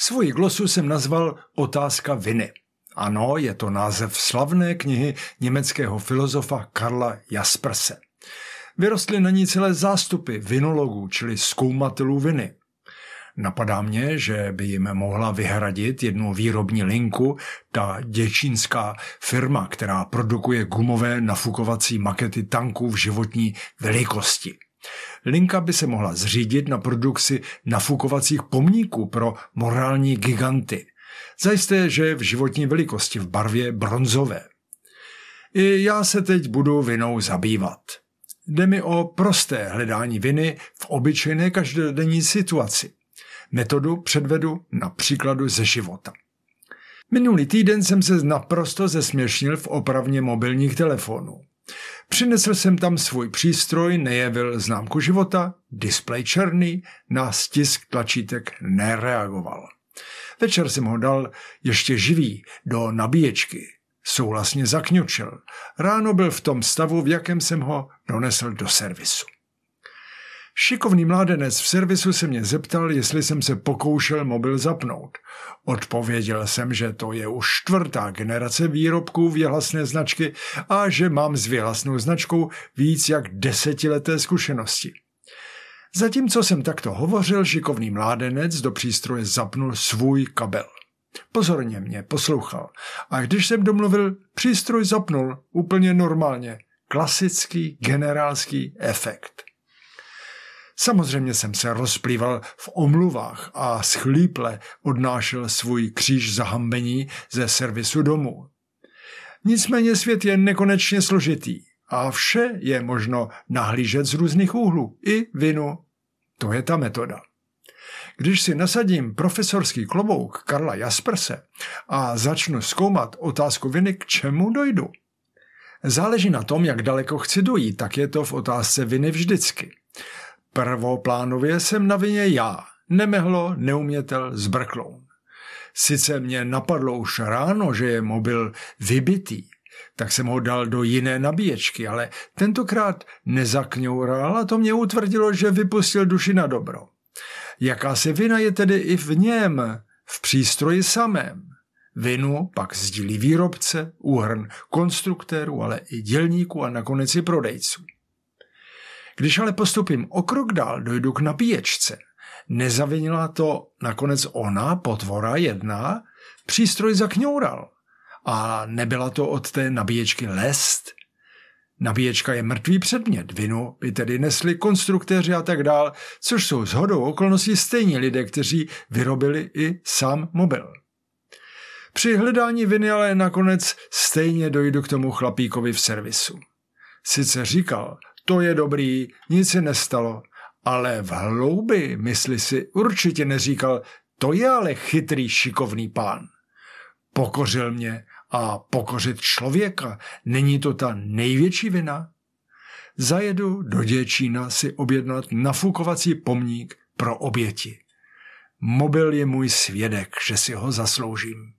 Svoji glosu jsem nazval Otázka viny. Ano, je to název slavné knihy německého filozofa Karla Jasperse. Vyrostly na ní celé zástupy vinologů, čili zkoumatelů viny. Napadá mě, že by jim mohla vyhradit jednu výrobní linku ta děčínská firma, která produkuje gumové nafukovací makety tanků v životní velikosti. Linka by se mohla zřídit na produkci nafukovacích pomníků pro morální giganty. Zajisté, že v životní velikosti v barvě bronzové. I já se teď budu vinou zabývat. Jde mi o prosté hledání viny v obyčejné každodenní situaci. Metodu předvedu na příkladu ze života. Minulý týden jsem se naprosto zesměšnil v opravně mobilních telefonů. Přinesl jsem tam svůj přístroj, nejevil známku života, displej černý, na stisk tlačítek nereagoval. Večer jsem ho dal ještě živý do nabíječky. Souhlasně zakňučil. Ráno byl v tom stavu, v jakém jsem ho donesl do servisu. Šikovný mládenec v servisu se mě zeptal, jestli jsem se pokoušel mobil zapnout. Odpověděl jsem, že to je už čtvrtá generace výrobků věhlasné značky a že mám s věhlasnou značkou víc jak desetileté zkušenosti. Zatímco jsem takto hovořil, šikovný mládenec do přístroje zapnul svůj kabel. Pozorně mě poslouchal a když jsem domluvil, přístroj zapnul úplně normálně. Klasický generálský efekt. Samozřejmě jsem se rozplýval v omluvách a schlíple odnášel svůj kříž zahambení ze servisu domů. Nicméně svět je nekonečně složitý a vše je možno nahlížet z různých úhlů, i vinu. To je ta metoda. Když si nasadím profesorský klobouk Karla Jasperse a začnu zkoumat otázku viny, k čemu dojdu. Záleží na tom, jak daleko chci dojít, tak je to v otázce viny vždycky. Prvoplánově jsem na vině já, nemehlo, neumětel, zbrkloun. Sice mě napadlo už ráno, že je mobil vybitý, tak jsem ho dal do jiné nabíječky, ale tentokrát nezakňoural a to mě utvrdilo, že vypustil duši na dobro. Jaká se vina je tedy i v něm, v přístroji samém. Vinu pak sdílí výrobce, úhrn konstruktérů, ale i dělníků a nakonec i prodejců. Když ale postupím o krok dál, dojdu k nabíječce. Nezavinila to nakonec ona, potvora jedna, přístroj zakňoural. A nebyla to od té nabíječky lest. Nabíječka je mrtvý předmět, vinu by tedy nesli konstruktéři a tak dál, což jsou shodou okolností stejní lidé, kteří vyrobili i sám mobil. Při hledání viny ale nakonec stejně dojdu k tomu chlapíkovi v servisu. Sice říkal, to je dobrý, nic se nestalo. Ale v hloubi mysli si určitě neříkal, to je ale chytrý, šikovný pán. Pokořil mě a pokořit člověka, není to ta největší vina? Zajedu do Děčína si objednat nafukovací pomník pro oběti. Mobil je můj svědek, že si ho zasloužím.